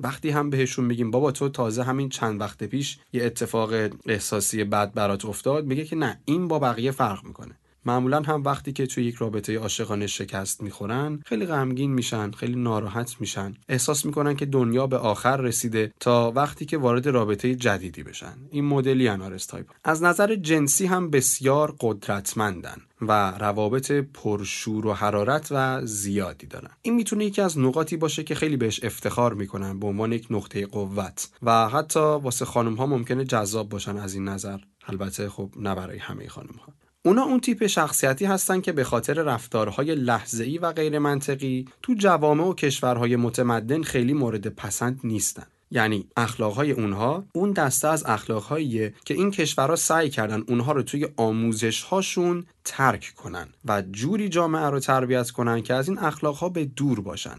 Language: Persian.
وقتی هم بهشون میگیم بابا تو تازه همین چند وقت پیش یه اتفاق احساسی بد برات افتاد میگه که نه این با بقیه فرق می‌کنه. معمولا هم وقتی که توی یک رابطه عاشقانه شکست می‌خورن خیلی غمگین میشن خیلی ناراحت میشن. احساس می‌کنن که دنیا به آخر رسیده تا وقتی که وارد رابطه جدیدی بشن. این مدلی انارس تایپ. از نظر جنسی هم بسیار قدرتمندن و روابط پرشور و حرارت و زیادی دارن. این می‌تونه یکی از نقاطی باشه که خیلی بهش افتخار می‌کنن به عنوان یک نقطه قوت. و حتی واسه خانم ها ممکنه جذاب باشن از این نظر. البته خب نه برای همه خانم ها اونا اون تیپ شخصیتی هستن که به خاطر رفتارهای لحظه‌ای و غیر منطقی تو جوامع و کشورهای متمدن خیلی مورد پسند نیستن. یعنی اخلاقهای اونها اون دسته از اخلاقهاییه که این کشورها سعی کردن اونها رو توی آموزش هاشون ترک کنن و جوری جامعه رو تربیت کنن که از این اخلاقها به دور باشن